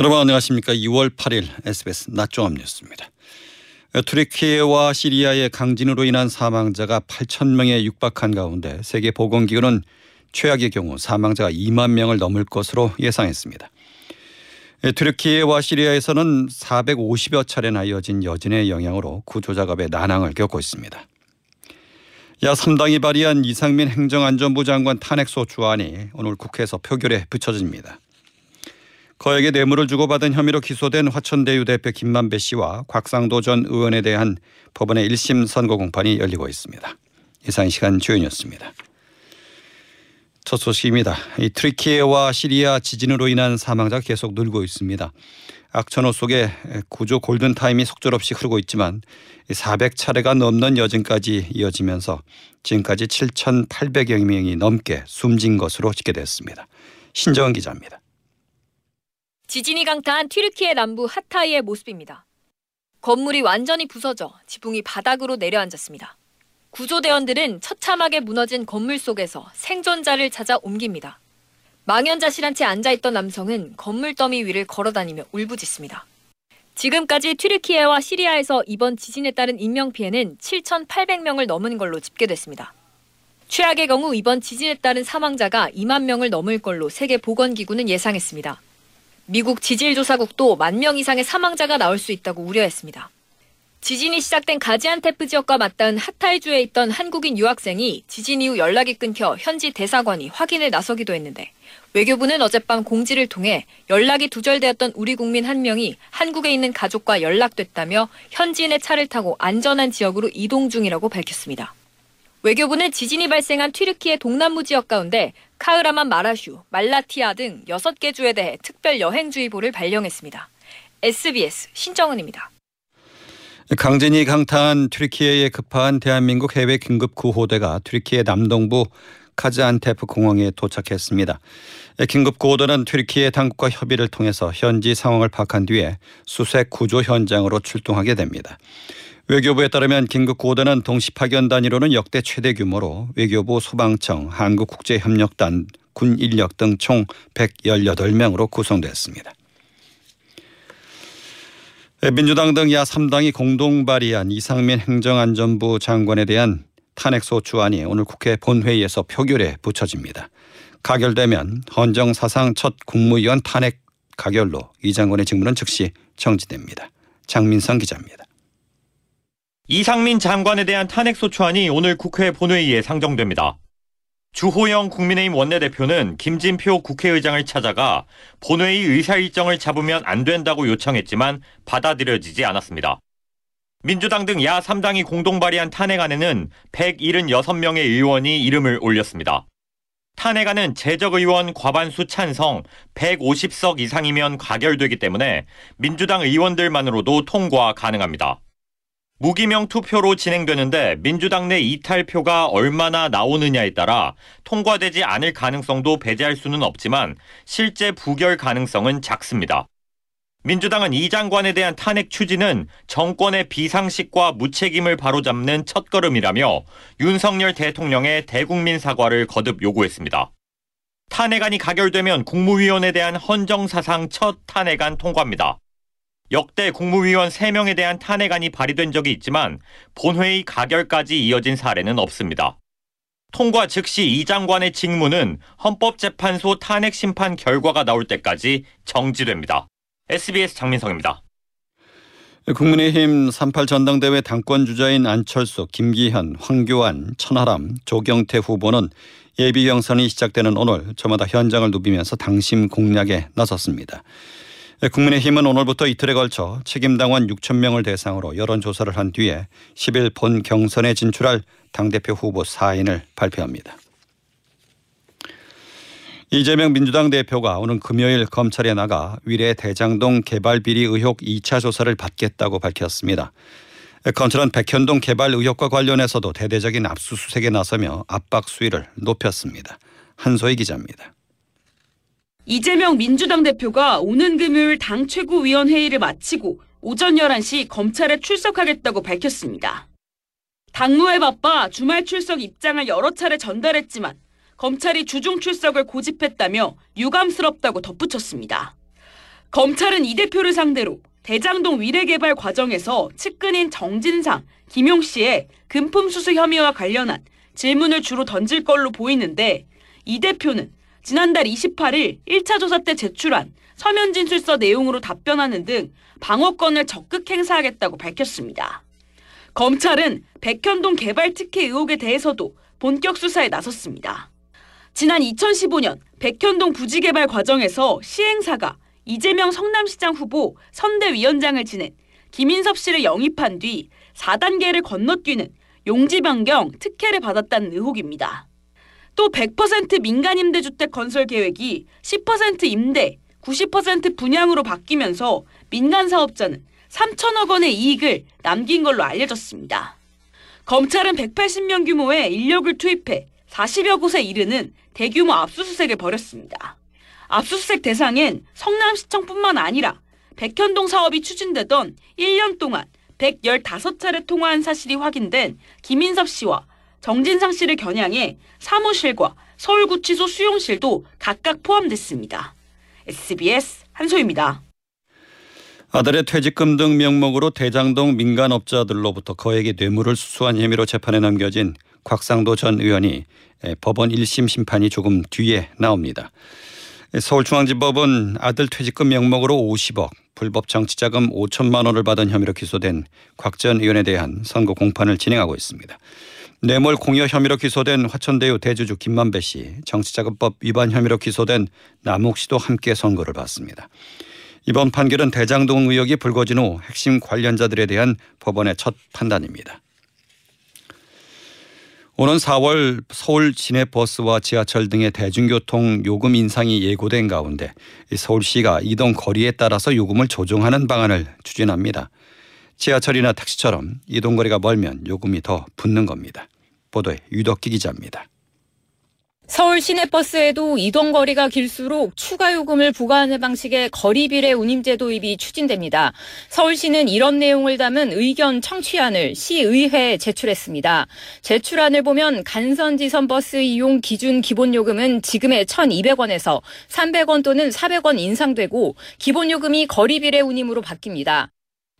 여러분 안녕하십니까. 2월 8일 SBS 낮종합 뉴스입니다. 투르키예와 시리아의 강진으로 인한 사망자가 8천 명에 육박한 가운데 세계 보건기구는 최악의 경우 사망자가 2만 명을 넘을 것으로 예상했습니다. 투르키예와 시리아에서는 450여 차례나 이어진 여진의 영향으로 구조 작업에 난항을 겪고 있습니다. 야 3당이 발의한 이상민 행정안전부 장관 탄핵소추안이 오늘 국회에서 표결에 붙여집니다. 거액의 뇌물을 주고받은 혐의로 기소된 화천대유 대표 김만배 씨와 곽상도 전 의원에 대한 법원의 1심 선고 공판이 열리고 있습니다. 이상 시간 주연이었습니다. 첫 소식입니다. 이 트리키예와 시리아 지진으로 인한 사망자가 계속 늘고 있습니다. 악천후 속에 구조 골든타임이 속절없이 흐르고 있지만 400차례가 넘는 여진까지 이어지면서 지금까지 7,800여 명이 넘게 숨진 것으로 집계됐습니다. 신정은 기자입니다. 지진이 강타한 튀르키예 남부 하타이의 모습입니다. 건물이 완전히 부서져 지붕이 바닥으로 내려앉았습니다. 구조대원들은 처참하게 무너진 건물 속에서 생존자를 찾아 옮깁니다. 망연자실한 채 앉아있던 남성은 건물 더미 위를 걸어다니며 울부짖습니다. 지금까지 튀르키예와 시리아에서 이번 지진에 따른 인명피해는 7,800명을 넘은 걸로 집계됐습니다. 최악의 경우 이번 지진에 따른 사망자가 2만 명을 넘을 걸로 세계보건기구는 예상했습니다. 미국 지질조사국도 만 명 이상의 사망자가 나올 수 있다고 우려했습니다. 지진이 시작된 가지안테프 지역과 맞닿은 하타이주에 있던 한국인 유학생이 지진 이후 연락이 끊겨 현지 대사관이 확인에 나서기도 했는데 외교부는 어젯밤 공지를 통해 연락이 두절되었던 우리 국민 한 명이 한국에 있는 가족과 연락됐다며 현지인의 차를 타고 안전한 지역으로 이동 중이라고 밝혔습니다. 외교부는 지진이 발생한 튀르키의 동남부 지역 가운데 카흐라만 마라슈, 말라티아 등 6개 주에 대해 특별 여행주의보를 발령했습니다. SBS 신정은입니다. 강진이 강타한 튀르키예에 급한 대한민국 해외 긴급 구호대가 튀르키예 남동부 카즈안테프 공항에 도착했습니다. 긴급 구호대는 튀르키예 당국과 협의를 통해서 현지 상황을 파악한 뒤에 수색 구조 현장으로 출동하게 됩니다. 외교부에 따르면 긴급 구호대는 동시 파견 단위로는 역대 최대 규모로 외교부 소방청, 한국국제협력단, 군 인력 등 총 118명으로 구성됐습니다. 민주당 등 야 3당이 공동 발의한 이상민 행정안전부 장관에 대한 탄핵소추안이 오늘 국회 본회의에서 표결에 붙여집니다. 가결되면 헌정 사상 첫 국무위원 탄핵 가결로 이 장관의 직무는 즉시 정지됩니다. 장민성 기자입니다. 이상민 장관에 대한 탄핵소추안이 오늘 국회 본회의에 상정됩니다. 주호영 국민의힘 원내대표는 김진표 국회의장을 찾아가 본회의 의사 일정을 잡으면 안 된다고 요청했지만 받아들여지지 않았습니다. 민주당 등 야 3당이 공동 발의한 탄핵안에는 176명의 의원이 이름을 올렸습니다. 탄핵안은 재적 의원 과반수 찬성 150석 이상이면 가결되기 때문에 민주당 의원들만으로도 통과 가능합니다. 무기명 투표로 진행되는데 민주당 내 이탈표가 얼마나 나오느냐에 따라 통과되지 않을 가능성도 배제할 수는 없지만 실제 부결 가능성은 작습니다. 민주당은 이 장관에 대한 탄핵 추진은 정권의 비상식과 무책임을 바로잡는 첫걸음이라며 윤석열 대통령의 대국민 사과를 거듭 요구했습니다. 탄핵안이 가결되면 국무위원에 대한 헌정사상 첫 탄핵안 통과입니다. 역대 국무위원 3명에 대한 탄핵안이 발의된 적이 있지만 본회의 가결까지 이어진 사례는 없습니다. 통과 즉시 이 장관의 직무는 헌법재판소 탄핵 심판 결과가 나올 때까지 정지됩니다. SBS 장민성입니다. 국민의힘 38 전당대회 당권 주자인 안철수, 김기현, 황교안, 천하람, 조경태 후보는 예비 경선이 시작되는 오늘 저마다 현장을 누비면서 당심 공략에 나섰습니다. 네, 국민의힘은 오늘부터 이틀에 걸쳐 책임당원 6천 명을 대상으로 여론조사를 한 뒤에 10일 본 경선에 진출할 당대표 후보 4인을 발표합니다. 이재명 민주당 대표가 오는 금요일 검찰에 나가 위례 대장동 개발 비리 의혹 2차 조사를 받겠다고 밝혔습니다. 검찰은 백현동 개발 의혹과 관련해서도 대대적인 압수수색에 나서며 압박 수위를 높였습니다. 한소희 기자입니다. 이재명 민주당 대표가 오는 금요일 당 최고위원회의를 마치고 오전 11시 검찰에 출석하겠다고 밝혔습니다. 당무에 바빠 주말 출석 입장을 여러 차례 전달했지만 검찰이 주중 출석을 고집했다며 유감스럽다고 덧붙였습니다. 검찰은 이 대표를 상대로 대장동 위례개발 과정에서 측근인 정진상, 김용 씨의 금품 수수 혐의와 관련한 질문을 주로 던질 걸로 보이는데 이 대표는 지난달 28일 1차 조사 때 제출한 서면 진술서 내용으로 답변하는 등 방어권을 적극 행사하겠다고 밝혔습니다. 검찰은 백현동 개발 특혜 의혹에 대해서도 본격 수사에 나섰습니다. 지난 2015년 백현동 부지 개발 과정에서 시행사가 이재명 성남시장 후보 선대위원장을 지낸 김인섭 씨를 영입한 뒤 4단계를 건너뛰는 용지 변경 특혜를 받았다는 의혹입니다. 또 100% 민간 임대주택 건설 계획이 10% 임대, 90% 분양으로 바뀌면서 민간 사업자는 3천억 원의 이익을 남긴 걸로 알려졌습니다. 검찰은 180명 규모의 인력을 투입해 40여 곳에 이르는 대규모 압수수색을 벌였습니다. 압수수색 대상엔 성남시청뿐만 아니라 백현동 사업이 추진되던 1년 동안 115차례 통화한 사실이 확인된 김인섭 씨와 정진상 씨를 겨냥해 사무실과 서울구치소 수용실도 각각 포함됐습니다. SBS 한소입니다. 아들의 퇴직금 등 명목으로 대장동 민간업자들로부터 거액의 뇌물을 수수한 혐의로 재판에 넘겨진 곽상도 전 의원이 법원 1심 심판이 조금 뒤에 나옵니다. 서울중앙지법은 아들 퇴직금 명목으로 50억, 불법 정치자금 5천만 원을 받은 혐의로 기소된 곽 전 의원에 대한 선고 공판을 진행하고 있습니다. 뇌물 공여 혐의로 기소된 화천대유 대주주 김만배 씨, 정치자금법 위반 혐의로 기소된 남욱 씨도 함께 선고를 받습니다. 이번 판결은 대장동 의혹이 불거진 후 핵심 관련자들에 대한 법원의 첫 판단입니다. 오는 4월 서울 시내 버스와 지하철 등의 대중교통 요금 인상이 예고된 가운데 서울시가 이동 거리에 따라서 요금을 조정하는 방안을 추진합니다. 지하철이나 택시처럼 이동 거리가 멀면 요금이 더 붙는 겁니다. 보도에 유덕기 기자입니다. 서울 시내버스에도 이동 거리가 길수록 추가 요금을 부과하는 방식의 거리비례 운임제 도입이 추진됩니다. 서울시는 이런 내용을 담은 의견 청취안을 시의회에 제출했습니다. 제출안을 보면 간선지선 버스 이용 기준 기본 요금은 지금의 1,200원에서 300원 또는 400원 인상되고 기본 요금이 거리비례 운임으로 바뀝니다.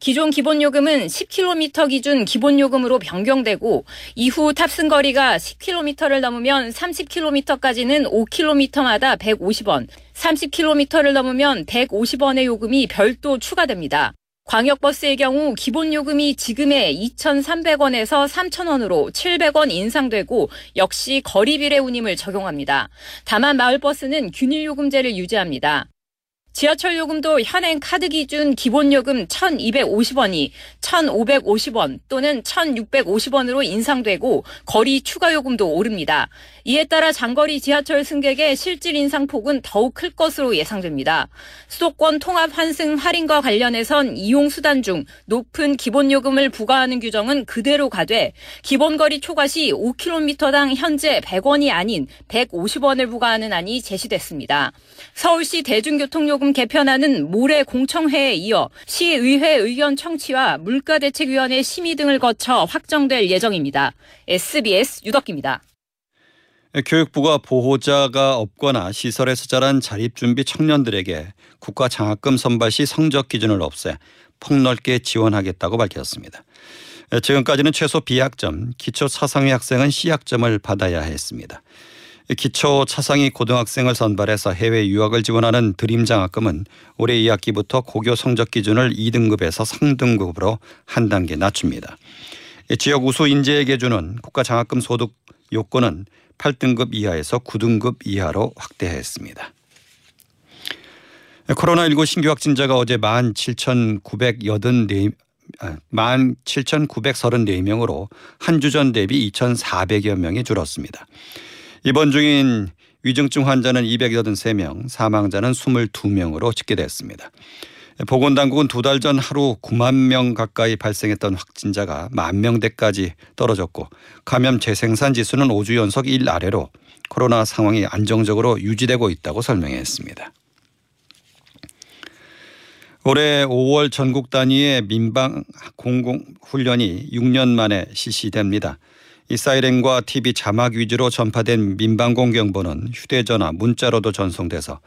기존 기본요금은 10km 기준 기본요금으로 변경되고 이후 탑승 거리가 10km를 넘으면 30km까지는 5km마다 150원, 30km를 넘으면 150원의 요금이 별도 추가됩니다. 광역버스의 경우 기본 요금이 지금의 2,300원에서 3,000원으로 700원 인상되고 역시 거리비례 운임을 적용합니다. 다만 마을버스는 균일 요금제를 유지합니다. 지하철 요금도 현행 카드 기준 기본 요금 1,250원이 1,550원 또는 1,650원으로 인상되고 거리 추가 요금도 오릅니다. 이에 따라 장거리 지하철 승객의 실질 인상폭은 더욱 클 것으로 예상됩니다. 수도권 통합 환승 할인과 관련해선 이용 수단 중 높은 기본 요금을 부과하는 규정은 그대로 가되 기본 거리 초과 시 5km당 현재 100원이 아닌 150원을 부과하는 안이 제시됐습니다. 서울시 대중교통요금 개편안은 모레 공청회에 이어 시의회 의견 청취와 물가대책위원회 심의 등을 거쳐 확정될 예정입니다. SBS 유덕기입니다. 교육부가 보호자가 없거나 시설에서 자란 자립준비 청년들에게 국가 장학금 선발 시 성적 기준을 없애 폭넓게 지원하겠다고 밝혔습니다. 지금까지는 최소 B학점, 기초 차상위 학생은 C학점을 받아야 했습니다. 기초 차상위 고등학생을 선발해서 해외 유학을 지원하는 드림 장학금은 올해 2학기부터 고교 성적 기준을 2등급에서 상등급으로 한 단계 낮춥니다. 지역 우수 인재에게 주는 국가 장학금 소득 요건은 8등급 이하에서 9등급 이하로 확대했습니다. 코로나19 신규 확진자가 어제 17,984 17,934명으로 한 주 전 대비 2,400여 명이 줄었습니다. 입원 중인 위중증 환자는 283명, 사망자는 22명으로 집계됐습니다. 보건당국은 두 달 전 하루 9만 명 가까이 발생했던 확진자가 만 명대까지 떨어졌고 감염 재생산 지수는 5주 연속 1 아래로 코로나 상황이 안정적으로 유지되고 있다고 설명했습니다. 올해 5월 전국 단위의 민방 공공 훈련이 6년 만에 실시됩니다. 이 사이렌과 TV 자막 위주로 전파된 민방공 경보는 휴대전화, 문자로도 전송돼서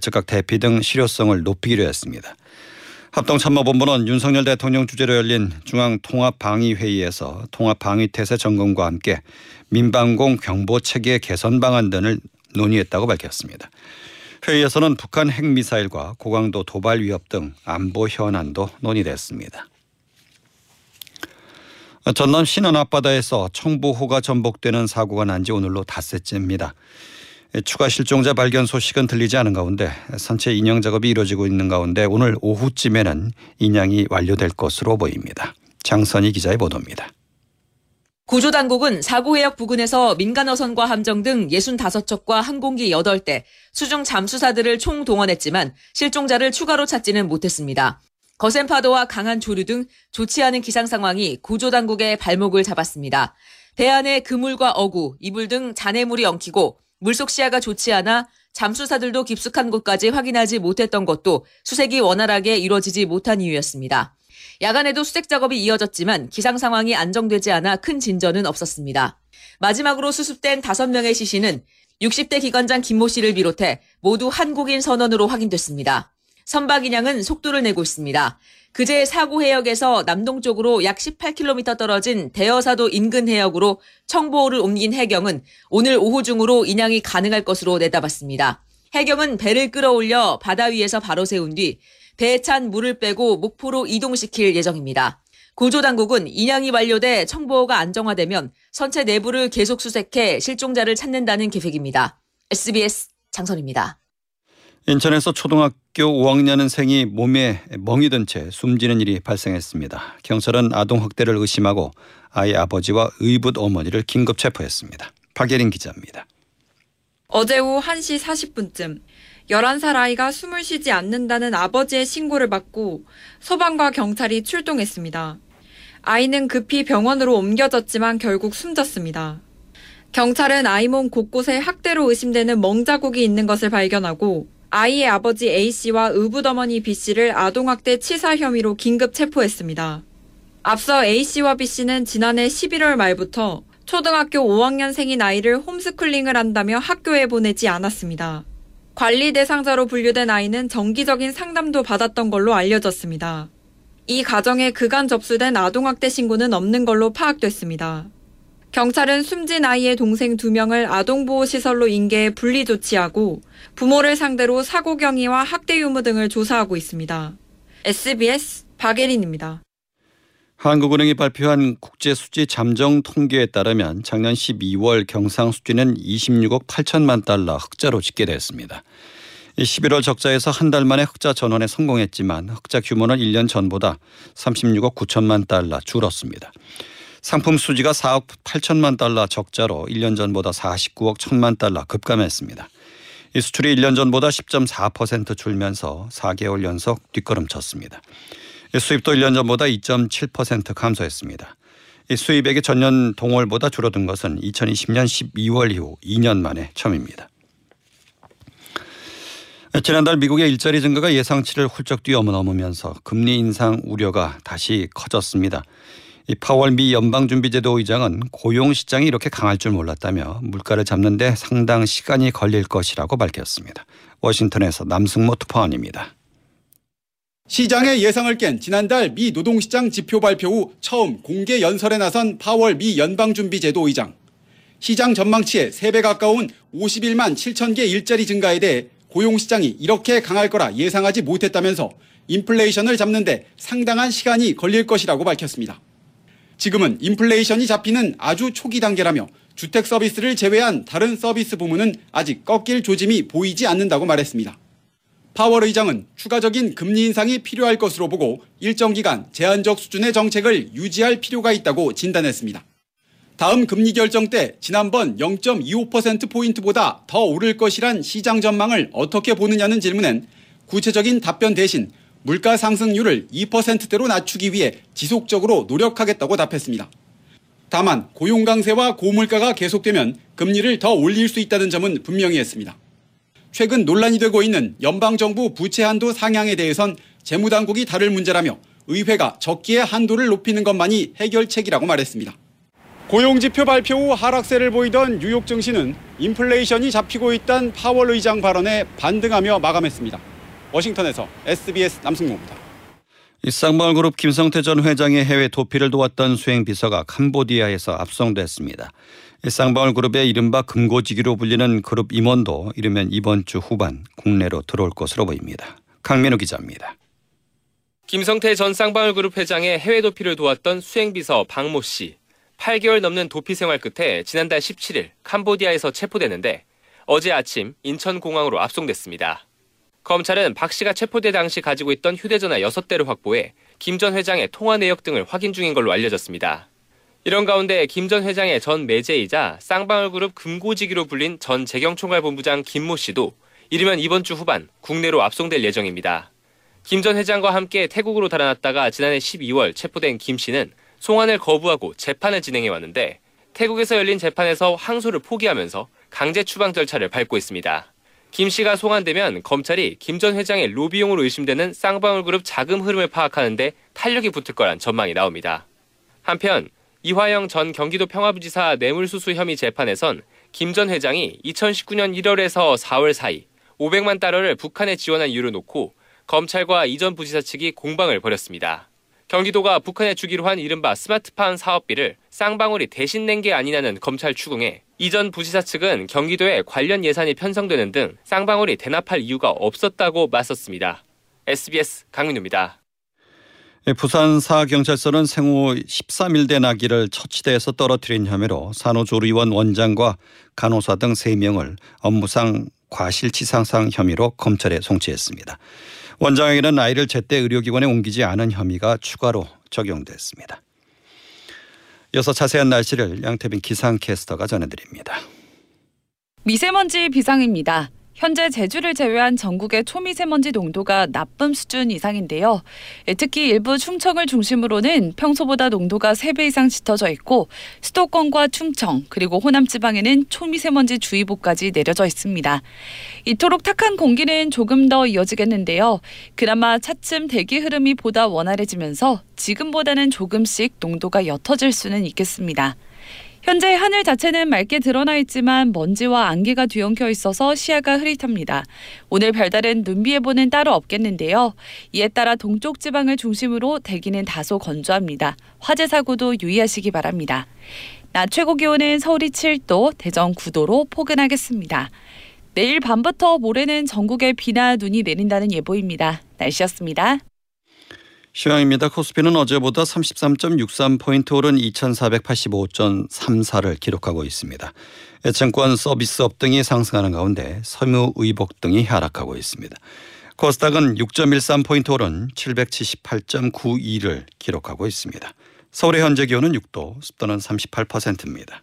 즉각 대피 등 실효성을 높이기로 했습니다. 합동참모본부는 윤석열 대통령 주재로 열린 중앙통합방위회의에서 통합방위태세 점검과 함께 민방공 경보 체계 개선 방안 등을 논의했다고 밝혔습니다. 회의에서는 북한 핵미사일과 고강도 도발 위협 등 안보 현안도 논의됐습니다. 전남 신안 앞바다에서 청보호가 전복되는 사고가 난 지 오늘로 닷새째입니다. 추가 실종자 발견 소식은 들리지 않은 가운데 선체 인양 작업이 이루어지고 있는 가운데 오늘 오후쯤에는 인양이 완료될 것으로 보입니다. 장선희 기자의 보도입니다. 구조 당국은 사고 해역 부근에서 민간 어선과 함정 등 65척과 항공기 8대, 수중 잠수사들을 총 동원했지만 실종자를 추가로 찾지는 못했습니다. 거센 파도와 강한 조류 등 좋지 않은 기상 상황이 구조 당국의 발목을 잡았습니다. 배 안에 그물과 어구, 이불 등 잔해물이 엉키고 물속 시야가 좋지 않아 잠수사들도 깊숙한 곳까지 확인하지 못했던 것도 수색이 원활하게 이루어지지 못한 이유였습니다. 야간에도 수색 작업이 이어졌지만 기상 상황이 안정되지 않아 큰 진전은 없었습니다. 마지막으로 수습된 5명의 시신은 60대 기관장 김모 씨를 비롯해 모두 한국인 선원으로 확인됐습니다. 선박 인양은 속도를 내고 있습니다. 그제 사고 해역에서 남동쪽으로 약 18km 떨어진 대여사도 인근 해역으로 청보호를 옮긴 해경은 오늘 오후 중으로 인양이 가능할 것으로 내다봤습니다. 해경은 배를 끌어올려 바다 위에서 바로 세운 뒤 배에 찬 물을 빼고 목포로 이동시킬 예정입니다. 구조당국은 인양이 완료돼 청보호가 안정화되면 선체 내부를 계속 수색해 실종자를 찾는다는 계획입니다. SBS 장선입니다. 인천에서 초등학교 5학년생이 몸에 멍이 든 채 숨지는 일이 발생했습니다. 경찰은 아동 학대를 의심하고 아이 아버지와 의붓 어머니를 긴급 체포했습니다. 박예린 기자입니다. 어제 오후 1시 40분쯤 11살 아이가 숨을 쉬지 않는다는 아버지의 신고를 받고 소방과 경찰이 출동했습니다. 아이는 급히 병원으로 옮겨졌지만 결국 숨졌습니다. 경찰은 아이 몸 곳곳에 학대로 의심되는 멍 자국이 있는 것을 발견하고 아이의 아버지 A씨와 의붓어머니 B씨를 아동학대 치사 혐의로 긴급 체포했습니다. 앞서 A씨와 B씨는 지난해 11월 말부터 초등학교 5학년생인 아이를 홈스쿨링을 한다며 학교에 보내지 않았습니다. 관리 대상자로 분류된 아이는 정기적인 상담도 받았던 걸로 알려졌습니다. 이 가정에 그간 접수된 아동학대 신고는 없는 걸로 파악됐습니다. 경찰은 숨진 아이의 동생 2명을 아동보호시설로 인계해 분리 조치하고 부모를 상대로 사고 경위와 학대 유무 등을 조사하고 있습니다. SBS 박예린입니다. 한국은행이 발표한 국제수지 잠정 통계에 따르면 작년 12월 경상수지는 26억 8천만 달러 흑자로 집계됐습니다. 11월 적자에서 한 달 만에 흑자 전환에 성공했지만 흑자 규모는 1년 전보다 36억 9천만 달러 줄었습니다. 상품 수지가 4억 8천만 달러 적자로 1년 전보다 49억 1천만 달러 급감했습니다. 이 수출이 1년 전보다 10.4% 줄면서 4개월 연속 뒷걸음쳤습니다. 수입도 1년 전보다 2.7% 감소했습니다. 이 수입액이 전년 동월보다 줄어든 것은 2020년 12월 이후 2년 만에 처음입니다. 지난달 미국의 일자리 증가가 예상치를 훌쩍 뛰어넘으면서 금리 인상 우려가 다시 커졌습니다. 이 파월 미 연방준비제도 의장은 고용 시장이 이렇게 강할 줄 몰랐다며 물가를 잡는데 상당 시간이 걸릴 것이라고 밝혔습니다. 워싱턴에서 남승모 특파원입니다. 시장의 예상을 깬 지난달 미 노동시장 지표 발표 후 처음 공개 연설에 나선 파월 미 연방준비제도 의장. 시장 전망치에 3배 가까운 51만 7천 개 일자리 증가에 대해 고용시장이 이렇게 강할 거라 예상하지 못했다면서 인플레이션을 잡는데 상당한 시간이 걸릴 것이라고 밝혔습니다. 지금은 인플레이션이 잡히는 아주 초기 단계라며 주택 서비스를 제외한 다른 서비스 부문은 아직 꺾일 조짐이 보이지 않는다고 말했습니다. 파월 의장은 추가적인 금리 인상이 필요할 것으로 보고 일정 기간 제한적 수준의 정책을 유지할 필요가 있다고 진단했습니다. 다음 금리 결정 때 지난번 0.25%포인트보다 더 오를 것이란 시장 전망을 어떻게 보느냐는 질문엔 구체적인 답변 대신 물가 상승률을 2%대로 낮추기 위해 지속적으로 노력하겠다고 답했습니다. 다만 고용 강세와 고물가가 계속되면 금리를 더 올릴 수 있다는 점은 분명히 했습니다. 최근 논란이 되고 있는 연방정부 부채 한도 상향에 대해선 재무당국이 다를 문제라며 의회가 적기에 한도를 높이는 것만이 해결책이라고 말했습니다. 고용지표 발표 후 하락세를 보이던 뉴욕 증시는 인플레이션이 잡히고 있다는 파월 의장 발언에 반등하며 마감했습니다. 워싱턴에서 SBS 남승모입니다. 이 쌍방울 그룹 김성태 전 회장의 해외 도피를 도왔던 수행 비서가 캄보디아에서 압송됐습니다. 이 쌍방울 그룹의 이른바 금고지기로 불리는 그룹 임원도 이르면 이번 주 후반 국내로 들어올 것으로 보입니다. 강민우 기자입니다. 김성태 전 쌍방울 그룹 회장의 해외 도피를 도왔던 수행 비서 박모 씨. 8개월 넘는 도피 생활 끝에 지난달 17일 캄보디아에서 체포됐는데 어제 아침 인천공항으로 압송됐습니다. 검찰은 박 씨가 체포돼 당시 가지고 있던 휴대전화 6대를 확보해 김 전 회장의 통화 내역 등을 확인 중인 걸로 알려졌습니다. 이런 가운데 김 전 회장의 전 매제이자 쌍방울그룹 금고지기로 불린 전 재경총괄본부장 김모 씨도 이르면 이번 주 후반 국내로 압송될 예정입니다. 김 전 회장과 함께 태국으로 달아났다가 지난해 12월 체포된 김 씨는 송환을 거부하고 재판을 진행해 왔는데 태국에서 열린 재판에서 항소를 포기하면서 강제 추방 절차를 밟고 있습니다. 김 씨가 송환되면 검찰이 김 전 회장의 로비용으로 의심되는 쌍방울 그룹 자금 흐름을 파악하는데 탄력이 붙을 거란 전망이 나옵니다. 한편 이화영 전 경기도 평화부지사 뇌물수수 혐의 재판에선 김 전 회장이 2019년 1월에서 4월 사이 500만 달러를 북한에 지원한 이유를 놓고 검찰과 이전 부지사 측이 공방을 벌였습니다. 경기도가 북한에 주기로 한 이른바 스마트팜 사업비를 쌍방울이 대신 낸 게 아니냐는 검찰 추궁에 이전 부지사 측은 경기도에 관련 예산이 편성되는 등 쌍방울이 대납할 이유가 없었다고 맞섰습니다. SBS 강민우입니다. 부산사경찰서는 생후 13일 된 아기를 처치대에서 떨어뜨린 혐의로 산후조리원 원장과 간호사 등 3명을 업무상 과실치상상 혐의로 검찰에 송치했습니다. 원장에게는 아이를 제때 의료기관에 옮기지 않은 혐의가 추가로 적용됐습니다. 이어서 자세한 날씨를 양태빈 기상캐스터가 전해드립니다. 미세먼지 비상입니다. 현재 제주를 제외한 전국의 초미세먼지 농도가 나쁨 수준 이상인데요. 예, 특히 일부 충청을 중심으로는 평소보다 농도가 3배 이상 짙어져 있고 수도권과 충청 그리고 호남 지방에는 초미세먼지 주의보까지 내려져 있습니다. 이토록 탁한 공기는 조금 더 이어지겠는데요. 그나마 차츰 대기 흐름이 보다 원활해지면서 지금보다는 조금씩 농도가 옅어질 수는 있겠습니다. 현재 하늘 자체는 맑게 드러나 있지만 먼지와 안개가 뒤엉켜 있어서 시야가 흐릿합니다. 오늘 별다른 눈비 예보는 따로 없겠는데요. 이에 따라 동쪽 지방을 중심으로 대기는 다소 건조합니다. 화재 사고도 유의하시기 바랍니다. 낮 최고 기온은 서울이 7도, 대전 9도로 포근하겠습니다. 내일 밤부터 모레는 전국에 비나 눈이 내린다는 예보입니다. 날씨였습니다. 시황입니다. 코스피는 어제보다 33.63포인트 오른 2485.34를 기록하고 있습니다. 애청권 서비스업 등이 상승하는 가운데 섬유의복 등이 하락하고 있습니다. 코스닥은 6.13포인트 오른 778.92를 기록하고 있습니다. 서울의 현재 기온은 6도, 습도는 38%입니다.